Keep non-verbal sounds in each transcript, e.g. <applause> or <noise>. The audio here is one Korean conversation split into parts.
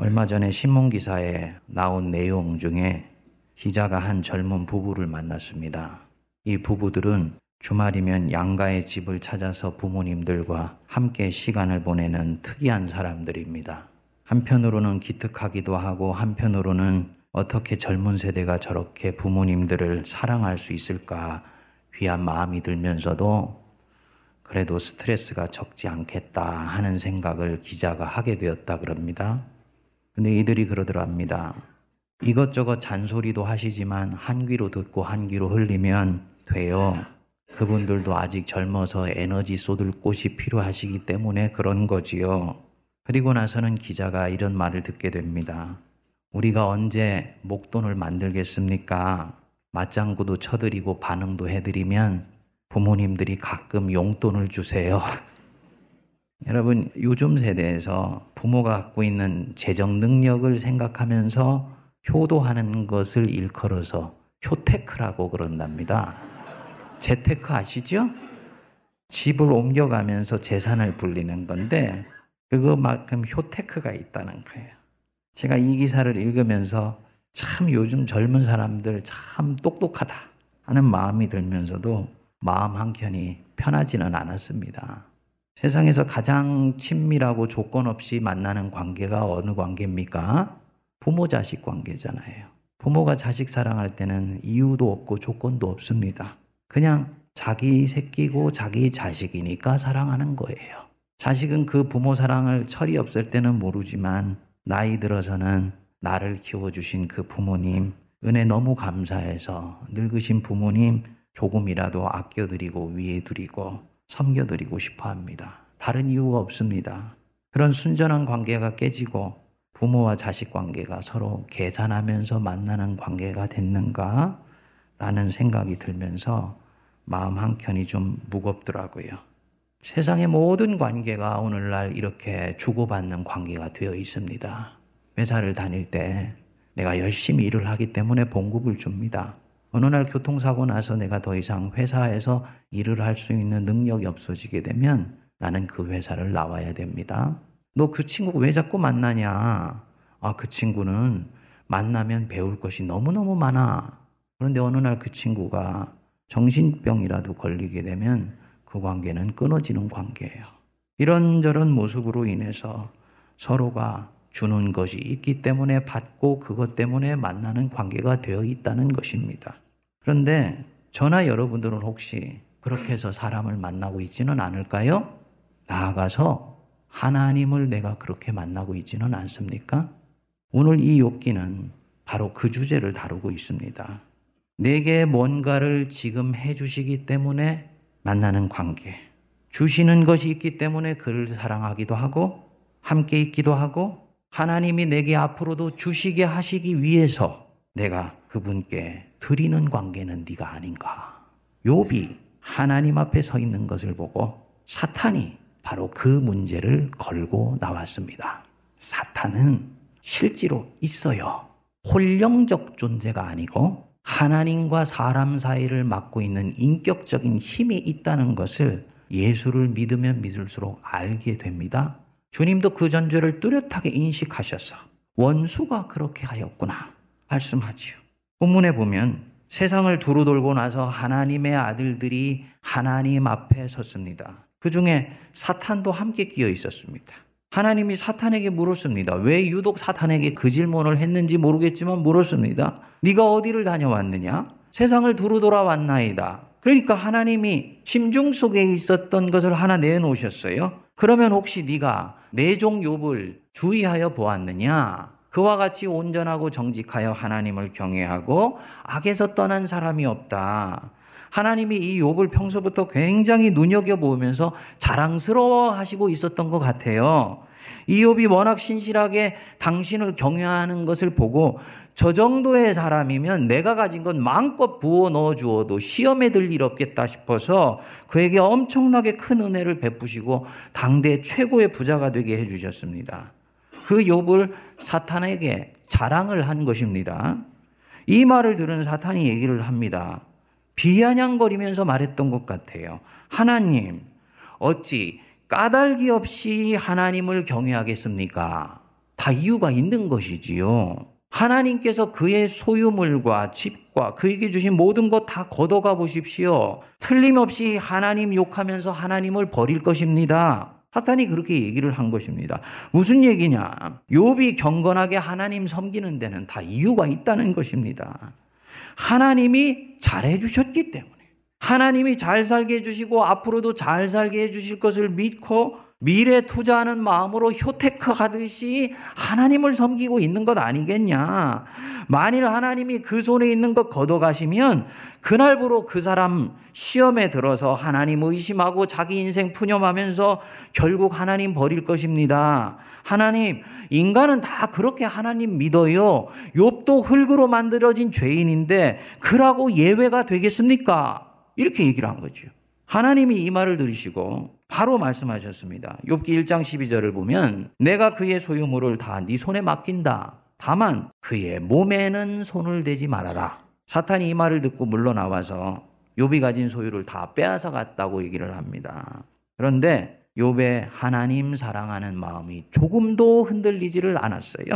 얼마 전에 신문 기사에 나온 내용 중에 기자가 한 젊은 부부를 만났습니다. 이 부부들은 주말이면 양가의 집을 찾아서 부모님들과 함께 시간을 보내는 특이한 사람들입니다. 한편으로는 기특하기도 하고 한편으로는 어떻게 젊은 세대가 저렇게 부모님들을 사랑할 수 있을까 귀한 마음이 들면서도 그래도 스트레스가 적지 않겠다 하는 생각을 기자가 하게 되었다 그럽니다. 근데 이들이 그러더랍니다. 이것저것 잔소리도 하시지만 한 귀로 듣고 한 귀로 흘리면 돼요. 그분들도 아직 젊어서 에너지 쏟을 곳이 필요하시기 때문에 그런 거지요. 그리고 나서는 기자가 이런 말을 듣게 됩니다. 우리가 언제 목돈을 만들겠습니까? 맞장구도 쳐드리고 반응도 해드리면 부모님들이 가끔 용돈을 주세요. <laughs> 여러분, 요즘 세대에서 부모가 갖고 있는 재정 능력을 생각하면서 효도하는 것을 일컬어서 효테크라고 그런답니다. 재테크 아시죠? 집을 옮겨가면서 재산을 불리는 건데 그거만큼 효테크가 있다는 거예요. 제가 이 기사를 읽으면서 참 요즘 젊은 사람들 참 똑똑하다 하는 마음이 들면서도 마음 한켠이 편하지는 않았습니다. 세상에서 가장 친밀하고 조건 없이 만나는 관계가 어느 관계입니까? 부모 자식 관계잖아요. 부모가 자식 사랑할 때는 이유도 없고 조건도 없습니다. 그냥 자기 새끼고 자기 자식이니까 사랑하는 거예요. 자식은 그 부모 사랑을 철이 없을 때는 모르지만 나이 들어서는 나를 키워주신 그 부모님, 은혜 너무 감사해서 늙으신 부모님 조금이라도 아껴드리고 위해드리고 섬겨드리고 싶어 합니다. 다른 이유가 없습니다. 그런 순전한 관계가 깨지고 부모와 자식 관계가 서로 계산하면서 만나는 관계가 됐는가? 라는 생각이 들면서 마음 한켠이 좀 무겁더라고요. 세상의 모든 관계가 오늘날 이렇게 주고받는 관계가 되어 있습니다. 회사를 다닐 때 내가 열심히 일을 하기 때문에 봉급을 줍니다. 어느 날 교통사고 나서 내가 더 이상 회사에서 일을 할 수 있는 능력이 없어지게 되면 나는 그 회사를 나와야 됩니다. 너 그 친구 왜 자꾸 만나냐? 아, 그 친구는 만나면 배울 것이 너무너무 많아. 그런데 어느 날 그 친구가 정신병이라도 걸리게 되면 그 관계는 끊어지는 관계예요. 이런저런 모습으로 인해서 서로가 주는 것이 있기 때문에 받고 그것 때문에 만나는 관계가 되어 있다는 것입니다. 그런데 저나 여러분들은 혹시 그렇게 해서 사람을 만나고 있지는 않을까요? 나아가서 하나님을 내가 그렇게 만나고 있지는 않습니까? 오늘 이 욥기는 바로 그 주제를 다루고 있습니다. 내게 뭔가를 지금 해 주시기 때문에 만나는 관계. 주시는 것이 있기 때문에 그를 사랑하기도 하고 함께 있기도 하고 하나님이 내게 앞으로도 주시게 하시기 위해서 내가 그분께 드리는 관계는 네가 아닌가. 욥이 하나님 앞에 서 있는 것을 보고 사탄이 바로 그 문제를 걸고 나왔습니다. 사탄은 실제로 있어요. 홀령적 존재가 아니고 하나님과 사람 사이를 맡고 있는 인격적인 힘이 있다는 것을 예수를 믿으면 믿을수록 알게 됩니다. 주님도 그 존재를 뚜렷하게 인식하셔서 원수가 그렇게 하였구나 말씀하지요. 본문에 보면 세상을 두루 돌고 나서 하나님의 아들들이 하나님 앞에 섰습니다. 그 중에 사탄도 함께 끼어 있었습니다. 하나님이 사탄에게 물었습니다. 왜 유독 사탄에게 그 질문을 했는지 모르겠지만 물었습니다. 네가 어디를 다녀왔느냐? 세상을 두루 돌아왔나이다. 그러니까 하나님이 심중 속에 있었던 것을 하나 내놓으셨어요. 그러면 혹시 네가 내종 욥을 주의하여 보았느냐? 그와 같이 온전하고 정직하여 하나님을 경외하고 악에서 떠난 사람이 없다. 하나님이 이 욥을 평소부터 굉장히 눈여겨 보면서 자랑스러워 하시고 있었던 것 같아요. 이 욥이 워낙 신실하게 당신을 경외하는 것을 보고 저 정도의 사람이면 내가 가진 건 마음껏 부어 넣어 주어도 시험에 들 일 없겠다 싶어서 그에게 엄청나게 큰 은혜를 베푸시고 당대 최고의 부자가 되게 해 주셨습니다. 그 욥을 사탄에게 자랑을 한 것입니다. 이 말을 들은 사탄이 얘기를 합니다. 비아냥거리면서 말했던 것 같아요. 하나님, 어찌 까닭이 없이 하나님을 경외하겠습니까? 다 이유가 있는 것이지요. 하나님께서 그의 소유물과 집과 그에게 주신 모든 것 다 걷어가 보십시오. 틀림없이 하나님 욕하면서 하나님을 버릴 것입니다. 사탄이 그렇게 얘기를 한 것입니다. 무슨 얘기냐? 욥이 경건하게 하나님 섬기는 데는 다 이유가 있다는 것입니다. 하나님이 잘해 주셨기 때문에 하나님이 잘 살게 해 주시고 앞으로도 잘 살게 해 주실 것을 믿고 미래 투자하는 마음으로 효테크 하듯이 하나님을 섬기고 있는 것 아니겠냐. 만일 하나님이 그 손에 있는 것 걷어가시면 그날부로 그 사람 시험에 들어서 하나님 의심하고 자기 인생 푸념하면서 결국 하나님 버릴 것입니다. 하나님, 인간은 다 그렇게 하나님 믿어요. 욥도 흙으로 만들어진 죄인인데 그라고 예외가 되겠습니까? 이렇게 얘기를 한 거죠. 하나님이 이 말을 들으시고 바로 말씀하셨습니다. 욥기 1장 12절을 보면 내가 그의 소유물을 다 네 손에 맡긴다. 다만 그의 몸에는 손을 대지 말아라. 사탄이 이 말을 듣고 물러나와서 욥이 가진 소유를 다 빼앗아 갔다고 얘기를 합니다. 그런데 욥의 하나님 사랑하는 마음이 조금도 흔들리지를 않았어요.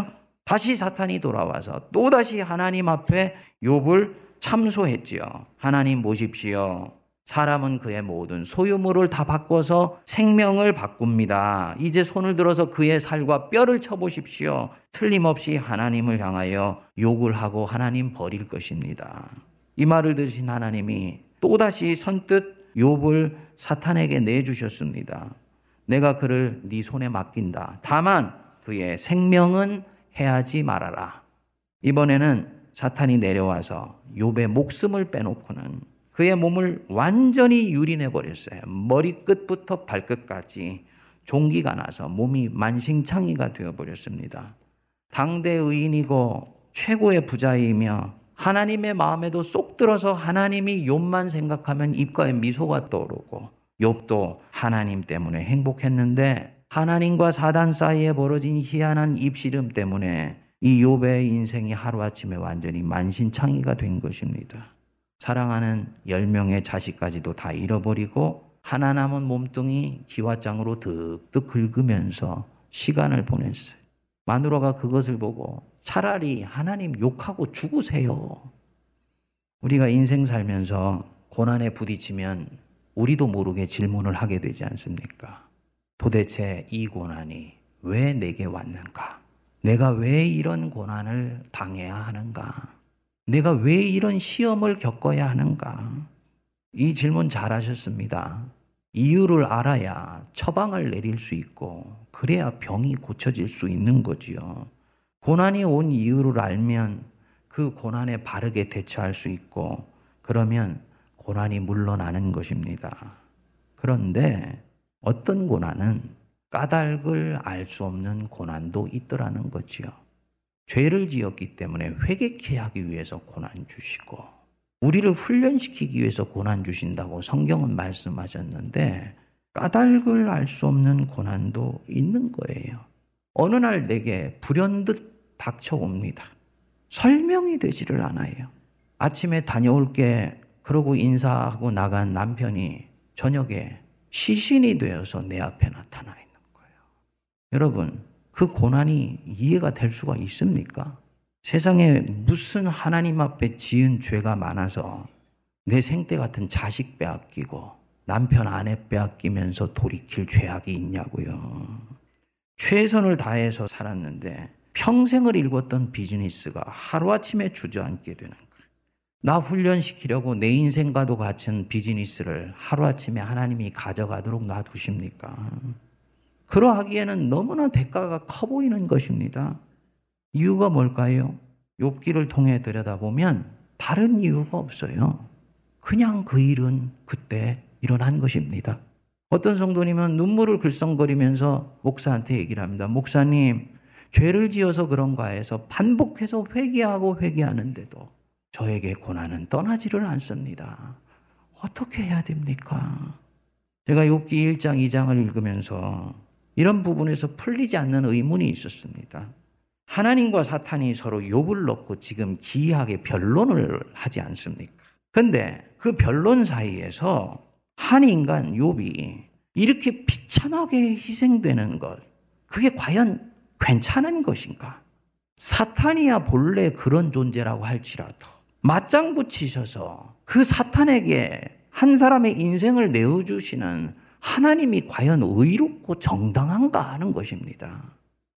다시 사탄이 돌아와서 또 다시 하나님 앞에 욥을 참소했지요. 하나님 보십시오. 사람은 그의 모든 소유물을 다 바꿔서 생명을 바꿉니다. 이제 손을 들어서 그의 살과 뼈를 쳐보십시오. 틀림없이 하나님을 향하여 욕을 하고 하나님 버릴 것입니다. 이 말을 들으신 하나님이 또다시 선뜻 욥을 사탄에게 내주셨습니다. 내가 그를 네 손에 맡긴다. 다만 그의 생명은 해하지 말아라. 이번에는 사탄이 내려와서 욥의 목숨을 빼놓고는 그의 몸을 완전히 유린해 버렸어요. 머리끝부터 발끝까지 종기가 나서 몸이 만신창이가 되어 버렸습니다. 당대 의인이고 최고의 부자이며 하나님의 마음에도 쏙 들어서 하나님이 욥만 생각하면 입가에 미소가 떠오르고 욥도 하나님 때문에 행복했는데 하나님과 사단 사이에 벌어진 희한한 입씨름 때문에 이 욥의 인생이 하루아침에 완전히 만신창이가 된 것입니다. 사랑하는 10명의 자식까지도 다 잃어버리고 하나 남은 몸뚱이 기와장으로 득득 긁으면서 시간을 보냈어요. 마누라가 그것을 보고 차라리 하나님 욕하고 죽으세요. 우리가 인생 살면서 고난에 부딪히면 우리도 모르게 질문을 하게 되지 않습니까? 도대체 이 고난이 왜 내게 왔는가? 내가 왜 이런 고난을 당해야 하는가? 내가 왜 이런 시험을 겪어야 하는가? 이 질문 잘 하셨습니다. 이유를 알아야 처방을 내릴 수 있고, 그래야 병이 고쳐질 수 있는 거지요. 고난이 온 이유를 알면 그 고난에 바르게 대처할 수 있고, 그러면 고난이 물러나는 것입니다. 그런데 어떤 고난은 까닭을 알 수 없는 고난도 있더라는 거지요. 죄를 지었기 때문에 회개케 하기 위해서 고난 주시고 우리를 훈련시키기 위해서 고난 주신다고 성경은 말씀하셨는데 까닭을 알 수 없는 고난도 있는 거예요. 어느 날 내게 불현듯 닥쳐옵니다. 설명이 되지를 않아요. 아침에 다녀올게 그러고 인사하고 나간 남편이 저녁에 시신이 되어서 내 앞에 나타나 있는 거예요. 여러분, 그 고난이 이해가 될 수가 있습니까? 세상에 무슨 하나님 앞에 지은 죄가 많아서 내 생때 같은 자식 빼앗기고 남편 아내 빼앗기면서 돌이킬 죄악이 있냐고요. 최선을 다해서 살았는데 평생을 읽었던 비즈니스가 하루아침에 주저앉게 되는. 나 훈련시키려고 내 인생과도 같은 비즈니스를 하루아침에 하나님이 가져가도록 놔두십니까? 그러하기에는 너무나 대가가 커 보이는 것입니다. 이유가 뭘까요? 욥기를 통해 들여다보면 다른 이유가 없어요. 그냥 그 일은 그때 일어난 것입니다. 어떤 성도님은 눈물을 글썽거리면서 목사한테 얘기를 합니다. 목사님, 죄를 지어서 그런가 해서 반복해서 회개하고 회개하는데도 저에게 고난은 떠나지를 않습니다. 어떻게 해야 됩니까? 제가 욥기 1장, 2장을 읽으면서 이런 부분에서 풀리지 않는 의문이 있었습니다. 하나님과 사탄이 서로 욥을 놓고 지금 기이하게 변론을 하지 않습니까? 근데 그 변론 사이에서 한 인간 욥이 이렇게 비참하게 희생되는 것, 그게 과연 괜찮은 것인가? 사탄이야 본래 그런 존재라고 할지라도 맞장 붙이셔서 그 사탄에게 한 사람의 인생을 내어주시는 하나님이 과연 의롭고 정당한가 하는 것입니다.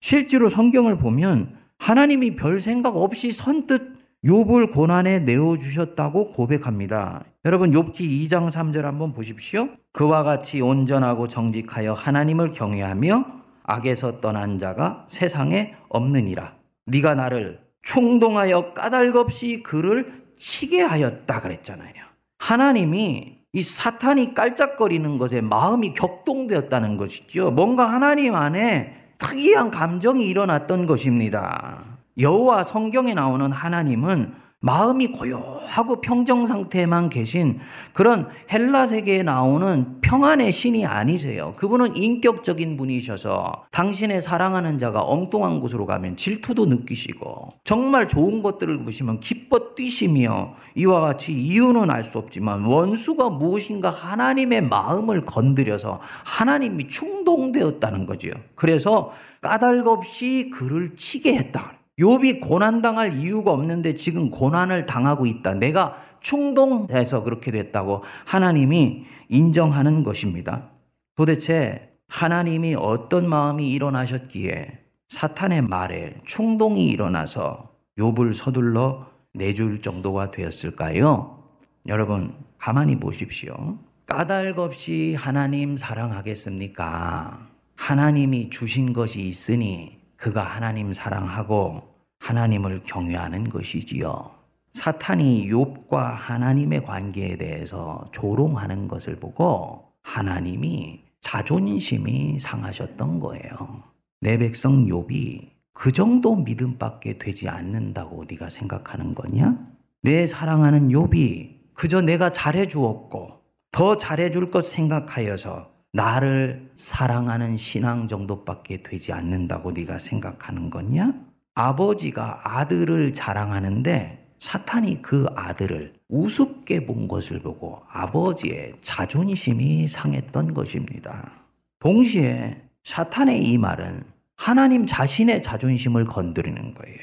실제로 성경을 보면 하나님이 별 생각 없이 선뜻 욥을 고난에 내어 주셨다고 고백합니다. 여러분 욥기 2장 3절 한번 보십시오. 그와 같이 온전하고 정직하여 하나님을 경외하며 악에서 떠난 자가 세상에 없느니라. 네가 나를 충동하여 까닭없이 그를 치게 하였다 그랬잖아요. 하나님이 이 사탄이 깔짝거리는 것에 마음이 격동되었다는 것이죠. 뭔가 하나님 안에 특이한 감정이 일어났던 것입니다. 여호와 성경에 나오는 하나님은 마음이 고요하고 평정 상태에만 계신 그런 헬라 세계에 나오는 평안의 신이 아니세요. 그분은 인격적인 분이셔서 당신의 사랑하는 자가 엉뚱한 곳으로 가면 질투도 느끼시고 정말 좋은 것들을 보시면 기뻐 뛰시며 이와 같이 이유는 알 수 없지만 원수가 무엇인가 하나님의 마음을 건드려서 하나님이 충동되었다는 거지요. 그래서 까닭 없이 그를 치게 했다. 욥이 고난 당할 이유가 없는데 지금 고난을 당하고 있다. 내가 충동해서 그렇게 됐다고 하나님이 인정하는 것입니다. 도대체 하나님이 어떤 마음이 일어나셨기에 사탄의 말에 충동이 일어나서 욥을 서둘러 내줄 정도가 되었을까요? 여러분 가만히 보십시오. 까닭 없이 하나님 사랑하겠습니까? 하나님이 주신 것이 있으니 그가 하나님 사랑하고 하나님을 경외하는 것이지요. 사탄이 욥과 하나님의 관계에 대해서 조롱하는 것을 보고 하나님이 자존심이 상하셨던 거예요. 내 백성 욥이 그 정도 믿음밖에 되지 않는다고 네가 생각하는 거냐? 내 사랑하는 욥이 그저 내가 잘해 주었고 더 잘해 줄 것 생각하여서 나를 사랑하는 신앙 정도밖에 되지 않는다고 네가 생각하는 거냐? 아버지가 아들을 자랑하는데 사탄이 그 아들을 우습게 본 것을 보고 아버지의 자존심이 상했던 것입니다. 동시에 사탄의 이 말은 하나님 자신의 자존심을 건드리는 거예요.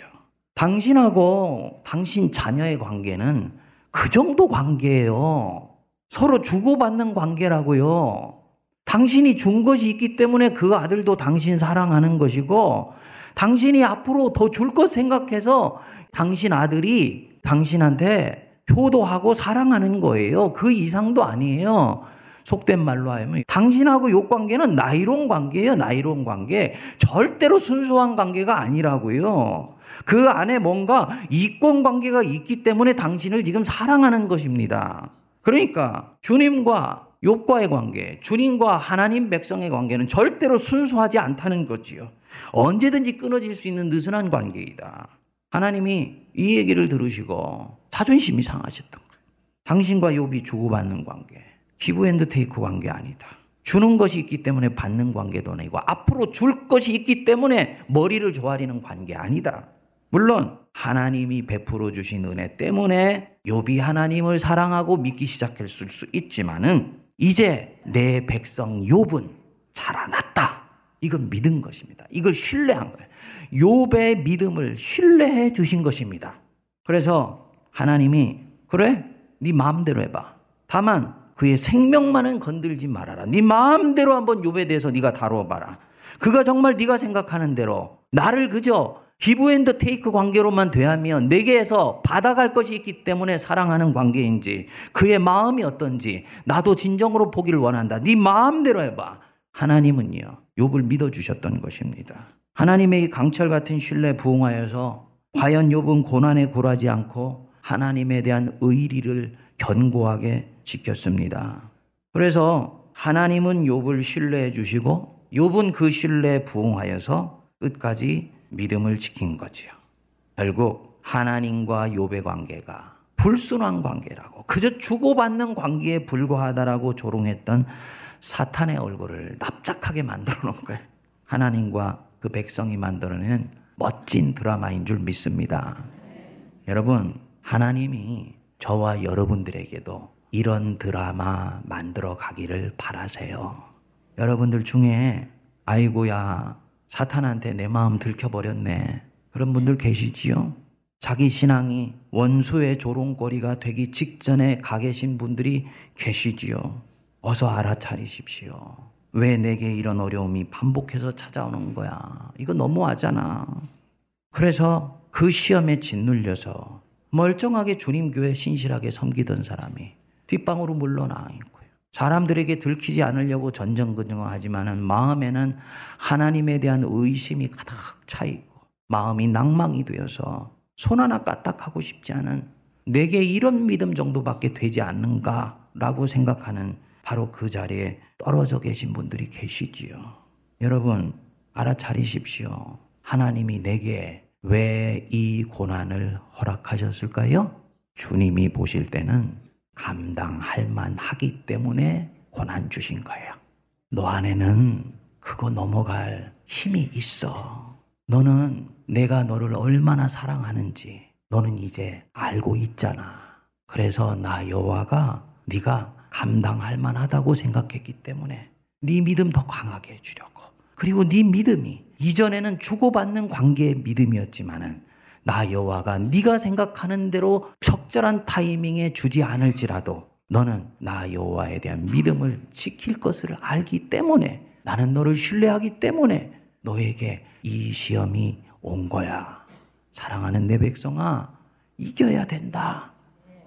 당신하고 당신 자녀의 관계는 그 정도 관계예요. 서로 주고받는 관계라고요. 당신이 준 것이 있기 때문에 그 아들도 당신 사랑하는 것이고 당신이 앞으로 더 줄 것 생각해서 당신 아들이 당신한테 효도하고 사랑하는 거예요. 그 이상도 아니에요. 속된 말로 하면 당신하고 요 관계는 나이론 관계예요. 나이론 관계. 절대로 순수한 관계가 아니라고요. 그 안에 뭔가 이권 관계가 있기 때문에 당신을 지금 사랑하는 것입니다. 그러니까 주님과 욥과의 관계, 주님과 하나님 백성의 관계는 절대로 순수하지 않다는 거지요. 언제든지 끊어질 수 있는 느슨한 관계이다. 하나님이 이 얘기를 들으시고 자존심이 상하셨던 거예요. 당신과 욥이 주고받는 관계, give and take 관계 아니다. 주는 것이 있기 때문에 받는 관계도 아니고 앞으로 줄 것이 있기 때문에 머리를 조아리는 관계 아니다. 물론 하나님이 베풀어 주신 은혜 때문에 욥이 하나님을 사랑하고 믿기 시작했을 수 있지만은 이제 내 백성 욥은 자라났다. 이건 믿은 것입니다. 이걸 신뢰한 거예요. 욥의 믿음을 신뢰해 주신 것입니다. 그래서 하나님이 그래 네 마음대로 해봐. 다만 그의 생명만은 건들지 말아라. 네 마음대로 한번 욥에 대해서 네가 다뤄봐라. 그가 정말 네가 생각하는 대로 나를 그저 give and take 관계로만 대하면 내게서 받아갈 것이 있기 때문에 사랑하는 관계인지 그의 마음이 어떤지 나도 진정으로 보기를 원한다. 네 마음대로 해봐. 하나님은요. 욥을 믿어 주셨던 것입니다. 하나님의 강철 같은 신뢰에 부응하여서 과연 욥은 고난에 굴하지 않고 하나님에 대한 의리를 견고하게 지켰습니다. 그래서 하나님은 욥을 신뢰해 주시고 욥은 그 신뢰에 부응하여서 끝까지 믿음을 지킨 거지요. 결국 하나님과 욥의 관계가 불순한 관계라고 그저 주고받는 관계에 불과하다라고 조롱했던 사탄의 얼굴을 납작하게 만들어 놓은 거예요. 하나님과 그 백성이 만들어낸 멋진 드라마인 줄 믿습니다. 여러분, 하나님이 저와 여러분들에게도 이런 드라마 만들어 가기를 바라세요. 여러분들 중에 아이고야 사탄한테 내 마음 들켜버렸네. 그런 분들 계시지요? 자기 신앙이 원수의 조롱거리가 되기 직전에 가 계신 분들이 계시지요. 어서 알아차리십시오. 왜 내게 이런 어려움이 반복해서 찾아오는 거야? 이거 너무하잖아. 그래서 그 시험에 짓눌려서 멀쩡하게 주님 교회 신실하게 섬기던 사람이 뒷방으로 물러나. 사람들에게 들키지 않으려고 전전긍긍하지만은 마음에는 하나님에 대한 의심이 가득 차 있고 마음이 낭망이 되어서 손 하나 까딱하고 싶지 않은 내게 이런 믿음 정도밖에 되지 않는가라고 생각하는 바로 그 자리에 떨어져 계신 분들이 계시지요. 여러분 알아차리십시오. 하나님이 내게 왜 이 고난을 허락하셨을까요? 주님이 보실 때는 감당할 만하기 때문에 고난 주신 거예요. 너 안에는 그거 넘어갈 힘이 있어. 너는 내가 너를 얼마나 사랑하는지 너는 이제 알고 있잖아. 그래서 나 여호와가 네가 감당할 만하다고 생각했기 때문에 네 믿음 더 강하게 해주려고. 그리고 네 믿음이 이전에는 주고받는 관계의 믿음이었지만은 나 여호와가 네가 생각하는 대로 적절한 타이밍에 주지 않을지라도 너는 나 여호와에 대한 믿음을 지킬 것을 알기 때문에 나는 너를 신뢰하기 때문에 너에게 이 시험이 온 거야. 사랑하는 내 백성아, 이겨야 된다.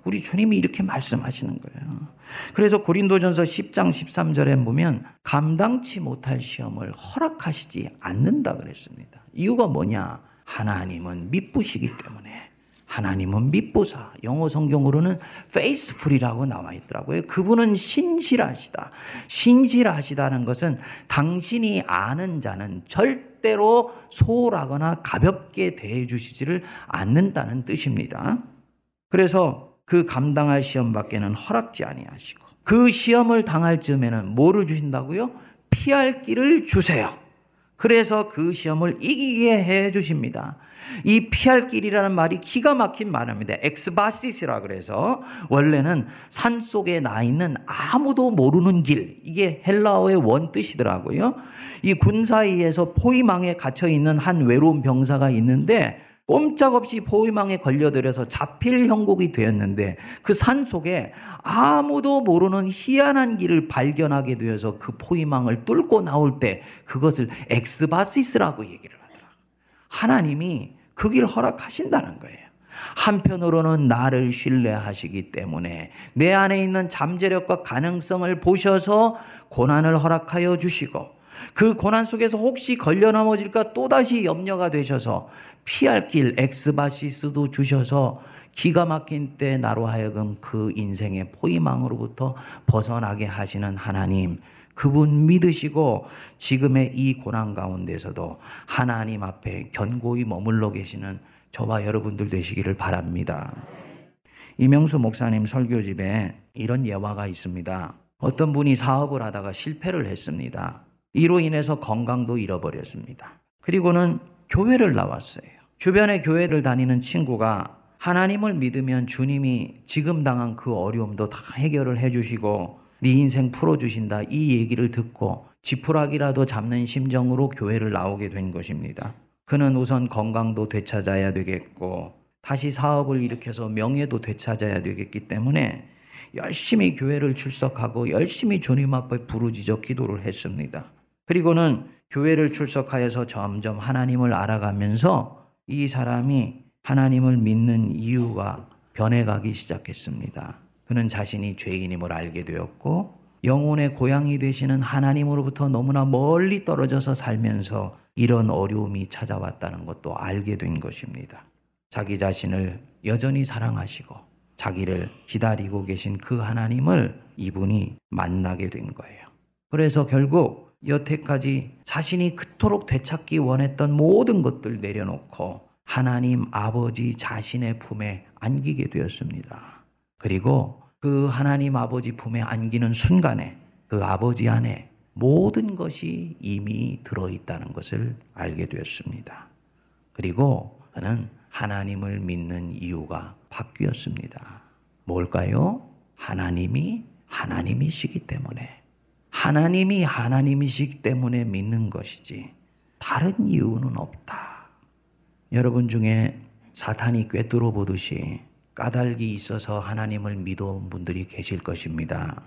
우리 주님이 이렇게 말씀하시는 거예요. 그래서 고린도전서 10장 13절에 보면 감당치 못할 시험을 허락하시지 않는다 그랬습니다. 이유가 뭐냐? 하나님은 미쁘시기 때문에 하나님은 미쁘사 영어 성경으로는 faithful이라고 나와 있더라고요. 그분은 신실하시다. 신실하시다는 것은 당신이 아는 자는 절대로 소홀하거나 가볍게 대해 주시지를 않는다는 뜻입니다. 그래서 그 감당할 시험 밖에는 허락지 아니하시고 그 시험을 당할 즈음에는 뭐를 주신다고요? 피할 길을 주세요. 그래서 그 시험을 이기게 해 주십니다. 이 피할 길이라는 말이 기가 막힌 말입니다. ἔκβασις라 그래서 원래는 산 속에 나 있는 아무도 모르는 길. 이게 헬라어의 원 뜻이더라고요. 이 군사위에서 포위망에 갇혀 있는 한 외로운 병사가 있는데 꼼짝없이 포위망에 걸려들어서 잡힐 형국이 되었는데 그 산 속에 아무도 모르는 희한한 길을 발견하게 되어서 그 포위망을 뚫고 나올 때 그것을 ἔκβασις라고 얘기를 하더라. 하나님이 그 길 허락하신다는 거예요. 한편으로는 나를 신뢰하시기 때문에 내 안에 있는 잠재력과 가능성을 보셔서 고난을 허락하여 주시고 그 고난 속에서 혹시 걸려 넘어질까 또다시 염려가 되셔서 피할 길 엑스바시스도 주셔서 기가 막힌 때 나로 하여금 그 인생의 포위망으로부터 벗어나게 하시는 하나님 그분 믿으시고 지금의 이 고난 가운데서도 하나님 앞에 견고히 머물러 계시는 저와 여러분들 되시기를 바랍니다. 이명수 목사님 설교집에 이런 예화가 있습니다. 어떤 분이 사업을 하다가 실패를 했습니다. 이로 인해서 건강도 잃어버렸습니다. 그리고는 교회를 나왔어요. 주변에 교회를 다니는 친구가 하나님을 믿으면 주님이 지금 당한 그 어려움도 다 해결을 해주시고 네 인생 풀어주신다 이 얘기를 듣고 지푸라기라도 잡는 심정으로 교회를 나오게 된 것입니다. 그는 우선 건강도 되찾아야 되겠고 다시 사업을 일으켜서 명예도 되찾아야 되겠기 때문에 열심히 교회를 출석하고 열심히 주님 앞에 부르짖어 기도를 했습니다. 그리고는 교회를 출석하여서 점점 하나님을 알아가면서 이 사람이 하나님을 믿는 이유가 변해가기 시작했습니다. 그는 자신이 죄인임을 알게 되었고 영혼의 고향이 되시는 하나님으로부터 너무나 멀리 떨어져서 살면서 이런 어려움이 찾아왔다는 것도 알게 된 것입니다. 자기 자신을 여전히 사랑하시고 자기를 기다리고 계신 그 하나님을 이분이 만나게 된 거예요. 그래서 결국 여태까지 자신이 그토록 되찾기 원했던 모든 것들 내려놓고 하나님 아버지 자신의 품에 안기게 되었습니다. 그리고 그 하나님 아버지 품에 안기는 순간에 그 아버지 안에 모든 것이 이미 들어있다는 것을 알게 되었습니다. 그리고 그는 하나님을 믿는 이유가 바뀌었습니다. 뭘까요? 하나님이 하나님이시기 때문에. 하나님이 하나님이시기 때문에 믿는 것이지 다른 이유는 없다. 여러분 중에 사탄이 꿰뚫어 보듯이 까닭이 있어서 하나님을 믿어온 분들이 계실 것입니다.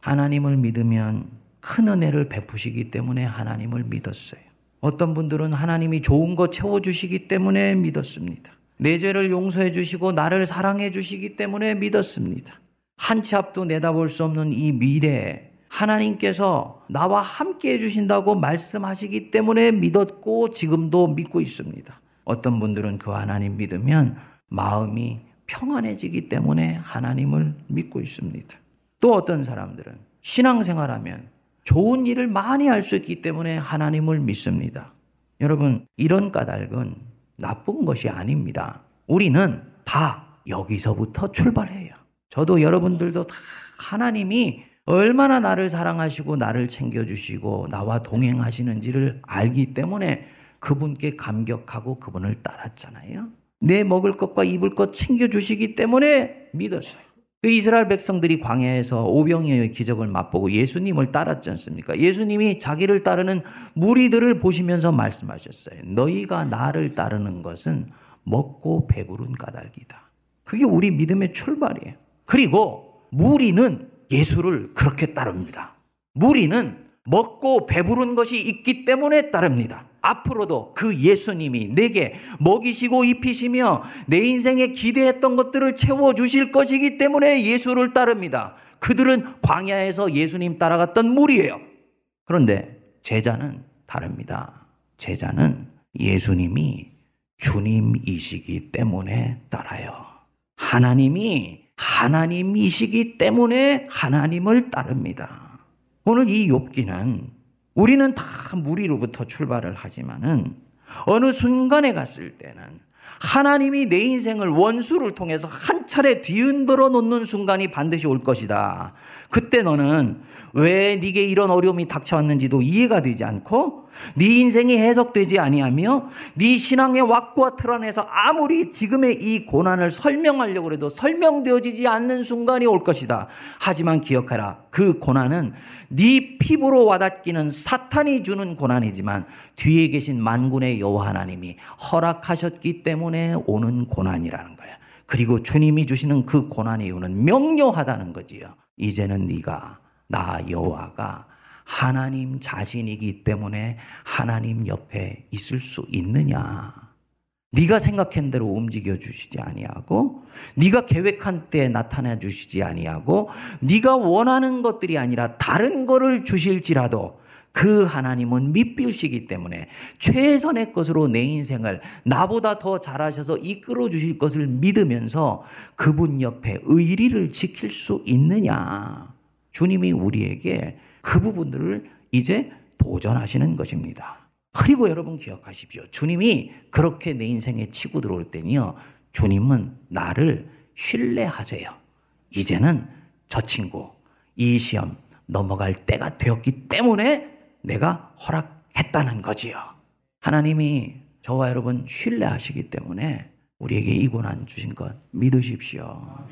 하나님을 믿으면 큰 은혜를 베푸시기 때문에 하나님을 믿었어요. 어떤 분들은 하나님이 좋은 거 채워주시기 때문에 믿었습니다. 내 죄를 용서해 주시고 나를 사랑해 주시기 때문에 믿었습니다. 한 치 앞도 내다볼 수 없는 이 미래에 하나님께서 나와 함께 해주신다고 말씀하시기 때문에 믿었고 지금도 믿고 있습니다. 어떤 분들은 그 하나님 믿으면 마음이 평안해지기 때문에 하나님을 믿고 있습니다. 또 어떤 사람들은 신앙생활하면 좋은 일을 많이 할 수 있기 때문에 하나님을 믿습니다. 여러분, 이런 까닭은 나쁜 것이 아닙니다. 우리는 다 여기서부터 출발해요. 저도 여러분들도 다 하나님이 얼마나 나를 사랑하시고 나를 챙겨주시고 나와 동행하시는지를 알기 때문에 그분께 감격하고 그분을 따랐잖아요. 내 먹을 것과 입을 것 챙겨주시기 때문에 믿었어요. 그 이스라엘 백성들이 광야에서 오병이어의 기적을 맛보고 예수님을 따랐지 않습니까? 예수님이 자기를 따르는 무리들을 보시면서 말씀하셨어요. 너희가 나를 따르는 것은 먹고 배부른 까닭이다. 그게 우리 믿음의 출발이에요. 그리고 무리는 예수를 그렇게 따릅니다. 무리는 먹고 배부른 것이 있기 때문에 따릅니다. 앞으로도 그 예수님이 내게 먹이시고 입히시며 내 인생에 기대했던 것들을 채워주실 것이기 때문에 예수를 따릅니다. 그들은 광야에서 예수님 따라갔던 무리예요. 그런데 제자는 다릅니다. 제자는 예수님이 주님이시기 때문에 따라요. 하나님이 하나님이시기 때문에 하나님을 따릅니다. 오늘 이 욥기는 우리는 다 무리로부터 출발을 하지만은 어느 순간에 갔을 때는 하나님이 내 인생을 원수를 통해서 한 차례 뒤흔들어 놓는 순간이 반드시 올 것이다. 그때 너는 왜 네게 이런 어려움이 닥쳐왔는지도 이해가 되지 않고 네 인생이 해석되지 아니하며 네 신앙의 왁구와 틀 안에서 아무리 지금의 이 고난을 설명하려고 해도 설명되어지지 않는 순간이 올 것이다. 하지만 기억하라. 그 고난은 네 피부로 와닿기는 사탄이 주는 고난이지만 뒤에 계신 만군의 여호와 하나님이 허락하셨기 때문에 오는 고난이라는 거야. 그리고 주님이 주시는 그 고난의 이유는 명료하다는 거지요. 이제는 네가 나 여호와가 하나님 자신이기 때문에 하나님 옆에 있을 수 있느냐? 네가 생각한 대로 움직여 주시지 아니하고 네가 계획한 때에 나타나 주시지 아니하고 네가 원하는 것들이 아니라 다른 거를 주실지라도 그 하나님은 밑비우시기 때문에 최선의 것으로 내 인생을 나보다 더 잘하셔서 이끌어 주실 것을 믿으면서 그분 옆에 의리를 지킬 수 있느냐. 주님이 우리에게 그 부분들을 이제 도전하시는 것입니다. 그리고 여러분 기억하십시오. 주님이 그렇게 내 인생에 치고 들어올 때니요. 주님은 나를 신뢰하세요. 이제는 저 친구 이 시험 넘어갈 때가 되었기 때문에 내가 허락했다는 거지요. 하나님이 저와 여러분 신뢰하시기 때문에 우리에게 이 고난 주신 것 믿으십시오.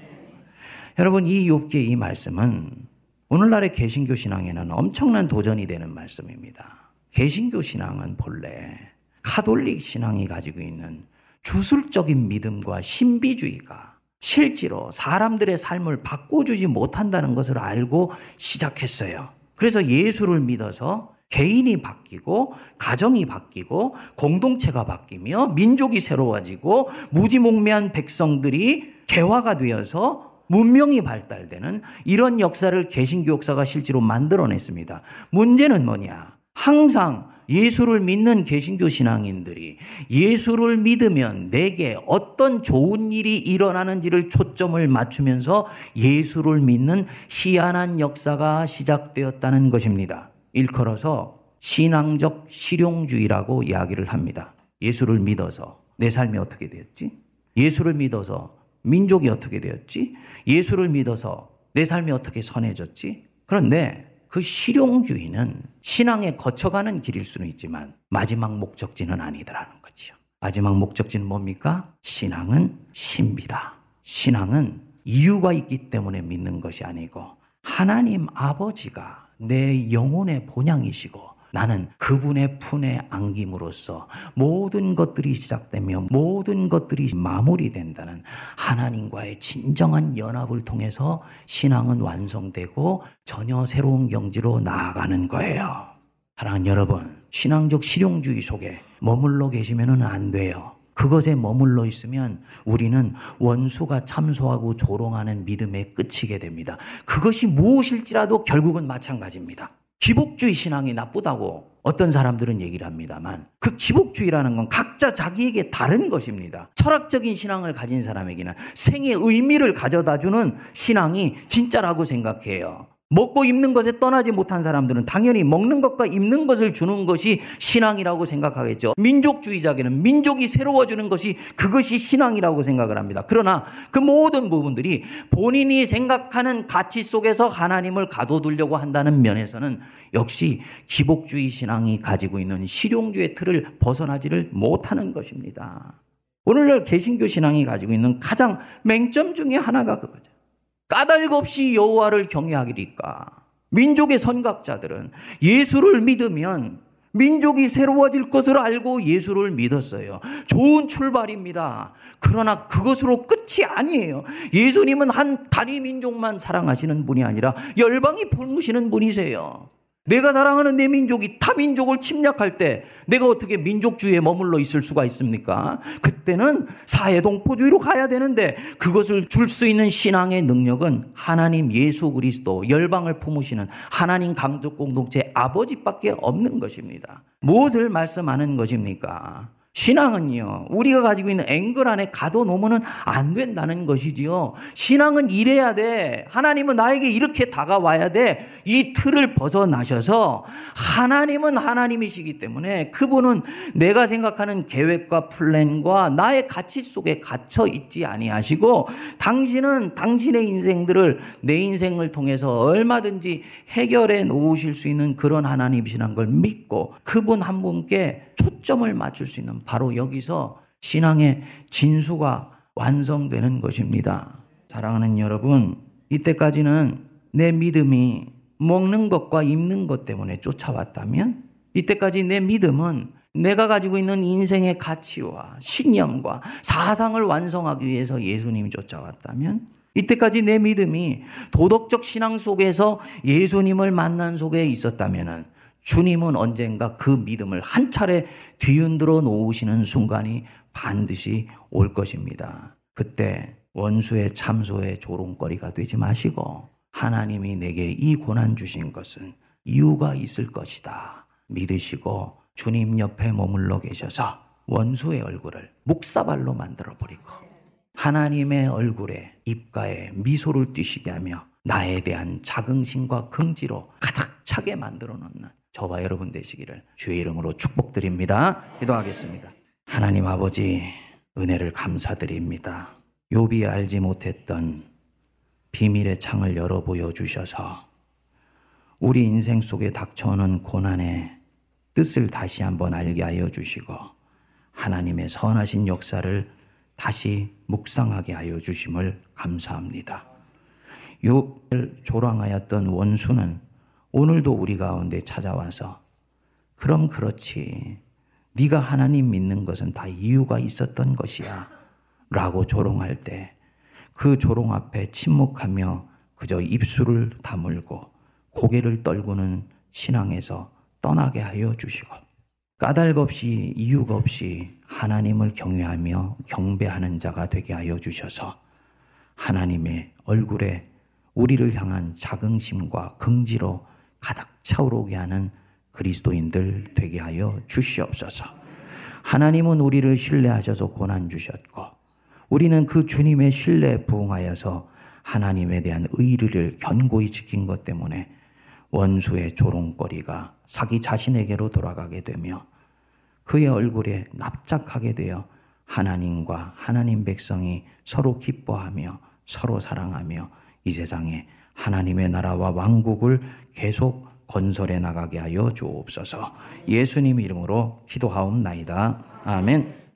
여러분 이 욥기의 이 말씀은 오늘날의 개신교 신앙에는 엄청난 도전이 되는 말씀입니다. 개신교 신앙은 본래 카톨릭 신앙이 가지고 있는 주술적인 믿음과 신비주의가 실제로 사람들의 삶을 바꿔주지 못한다는 것을 알고 시작했어요. 그래서 예수를 믿어서 개인이 바뀌고 가정이 바뀌고 공동체가 바뀌며 민족이 새로워지고 무지몽매한 백성들이 개화가 되어서 문명이 발달되는 이런 역사를 개신교 역사가 실제로 만들어냈습니다. 문제는 뭐냐? 항상 예수를 믿는 개신교 신앙인들이 예수를 믿으면 내게 어떤 좋은 일이 일어나는지를 초점을 맞추면서 예수를 믿는 희한한 역사가 시작되었다는 것입니다. 일컬어서 신앙적 실용주의라고 이야기를 합니다. 예수를 믿어서 내 삶이 어떻게 되었지? 예수를 믿어서 민족이 어떻게 되었지? 예수를 믿어서 내 삶이 어떻게 선해졌지? 그런데 그 실용주의는 신앙에 거쳐가는 길일 수는 있지만 마지막 목적지는 아니더라는 거지요. 마지막 목적지는 뭡니까? 신앙은 신비다. 신앙은 이유가 있기 때문에 믿는 것이 아니고 하나님 아버지가 내 영혼의 본향이시고 나는 그분의 품에 안김으로써 모든 것들이 시작되며 모든 것들이 마무리된다는 하나님과의 진정한 연합을 통해서 신앙은 완성되고 전혀 새로운 경지로 나아가는 거예요. 사랑하는 여러분, 신앙적 실용주의 속에 머물러 계시면 안 돼요. 그것에 머물러 있으면 우리는 원수가 참소하고 조롱하는 믿음에 끝이게 됩니다. 그것이 무엇일지라도 결국은 마찬가지입니다. 기복주의 신앙이 나쁘다고 어떤 사람들은 얘기를 합니다만 그 기복주의라는 건 각자 자기에게 다른 것입니다. 철학적인 신앙을 가진 사람에게는 생의 의미를 가져다 주는 신앙이 진짜라고 생각해요. 먹고 입는 것에 떠나지 못한 사람들은 당연히 먹는 것과 입는 것을 주는 것이 신앙이라고 생각하겠죠. 민족주의자에게는 민족이 새로워지는 것이 그것이 신앙이라고 생각을 합니다. 그러나 그 모든 부분들이 본인이 생각하는 가치 속에서 하나님을 가둬두려고 한다는 면에서는 역시 기복주의 신앙이 가지고 있는 실용주의 틀을 벗어나지를 못하는 것입니다. 오늘날 개신교 신앙이 가지고 있는 가장 맹점 중에 하나가 그거죠. 까닭 없이 여호와를 경외하리까. 민족의 선각자들은 예수를 믿으면 민족이 새로워질 것을 알고 예수를 믿었어요. 좋은 출발입니다. 그러나 그것으로 끝이 아니에요. 예수님은 한 단위 민족만 사랑하시는 분이 아니라 열방이 품으시는 분이세요. 내가 사랑하는 내 민족이 타 민족을 침략할 때 내가 어떻게 민족주의에 머물러 있을 수가 있습니까? 그때는 사회 동포주의로 가야 되는데 그것을 줄 수 있는 신앙의 능력은 하나님 예수 그리스도 열방을 품으시는 하나님 강적 공동체 아버지밖에 없는 것입니다. 무엇을 말씀하는 것입니까? 신앙은요, 우리가 가지고 있는 앵글 안에 가둬놓으면 안 된다는 것이지요. 신앙은 이래야 돼. 하나님은 나에게 이렇게 다가와야 돼. 이 틀을 벗어나셔서 하나님은 하나님이시기 때문에 그분은 내가 생각하는 계획과 플랜과 나의 가치 속에 갇혀 있지 아니하시고 당신은 당신의 인생들을 내 인생을 통해서 얼마든지 해결해 놓으실 수 있는 그런 하나님이시라는 걸 믿고 그분 한 분께 초점을 맞출 수 있는 바로 여기서 신앙의 진수가 완성되는 것입니다. 사랑하는 여러분, 이때까지는 내 믿음이 먹는 것과 입는 것 때문에 쫓아왔다면 이때까지 내 믿음은 내가 가지고 있는 인생의 가치와 신념과 사상을 완성하기 위해서 예수님이 쫓아왔다면 이때까지 내 믿음이 도덕적 신앙 속에서 예수님을 만난 속에 있었다면은 주님은 언젠가 그 믿음을 한 차례 뒤흔들어 놓으시는 순간이 반드시 올 것입니다. 그때 원수의 참소의 조롱거리가 되지 마시고 하나님이 내게 이 고난 주신 것은 이유가 있을 것이다. 믿으시고 주님 옆에 머물러 계셔서 원수의 얼굴을 묵사발로 만들어 버리고 하나님의 얼굴에 입가에 미소를 띠시게 하며 나에 대한 자긍심과 긍지로 가득 차게 만들어 놓는 저와 여러분 되시기를 주의 이름으로 축복드립니다. 기도하겠습니다. 하나님 아버지 은혜를 감사드립니다. 욥이 알지 못했던 비밀의 창을 열어 보여 주셔서 우리 인생 속에 닥쳐오는 고난의 뜻을 다시 한번 알게 하여 주시고 하나님의 선하신 역사를 다시 묵상하게 하여 주심을 감사합니다. 욥을 조랑하였던 원수는 오늘도 우리 가운데 찾아와서 그럼 그렇지. 네가 하나님 믿는 것은 다 이유가 있었던 것이야. 라고 조롱할 때 그 조롱 앞에 침묵하며 그저 입술을 다물고 고개를 떨구는 신앙에서 떠나게 하여 주시고 까닭 없이 이유가 없이 하나님을 경외하며 경배하는 자가 되게 하여 주셔서 하나님의 얼굴에 우리를 향한 자긍심과 긍지로 가득 차오르게 하는 그리스도인들 되게 하여 주시옵소서. 하나님은 우리를 신뢰하셔서 고난 주셨고 우리는 그 주님의 신뢰에 부응하여서 하나님에 대한 의리를 견고히 지킨 것 때문에 원수의 조롱거리가 자기 자신에게로 돌아가게 되며 그의 얼굴에 납작하게 되어 하나님과 하나님 백성이 서로 기뻐하며 서로 사랑하며 이 세상에 하나님의 나라와 왕국을 계속 건설해 나가게 하여 주옵소서. 예수님 이름으로 기도하옵나이다. 아멘.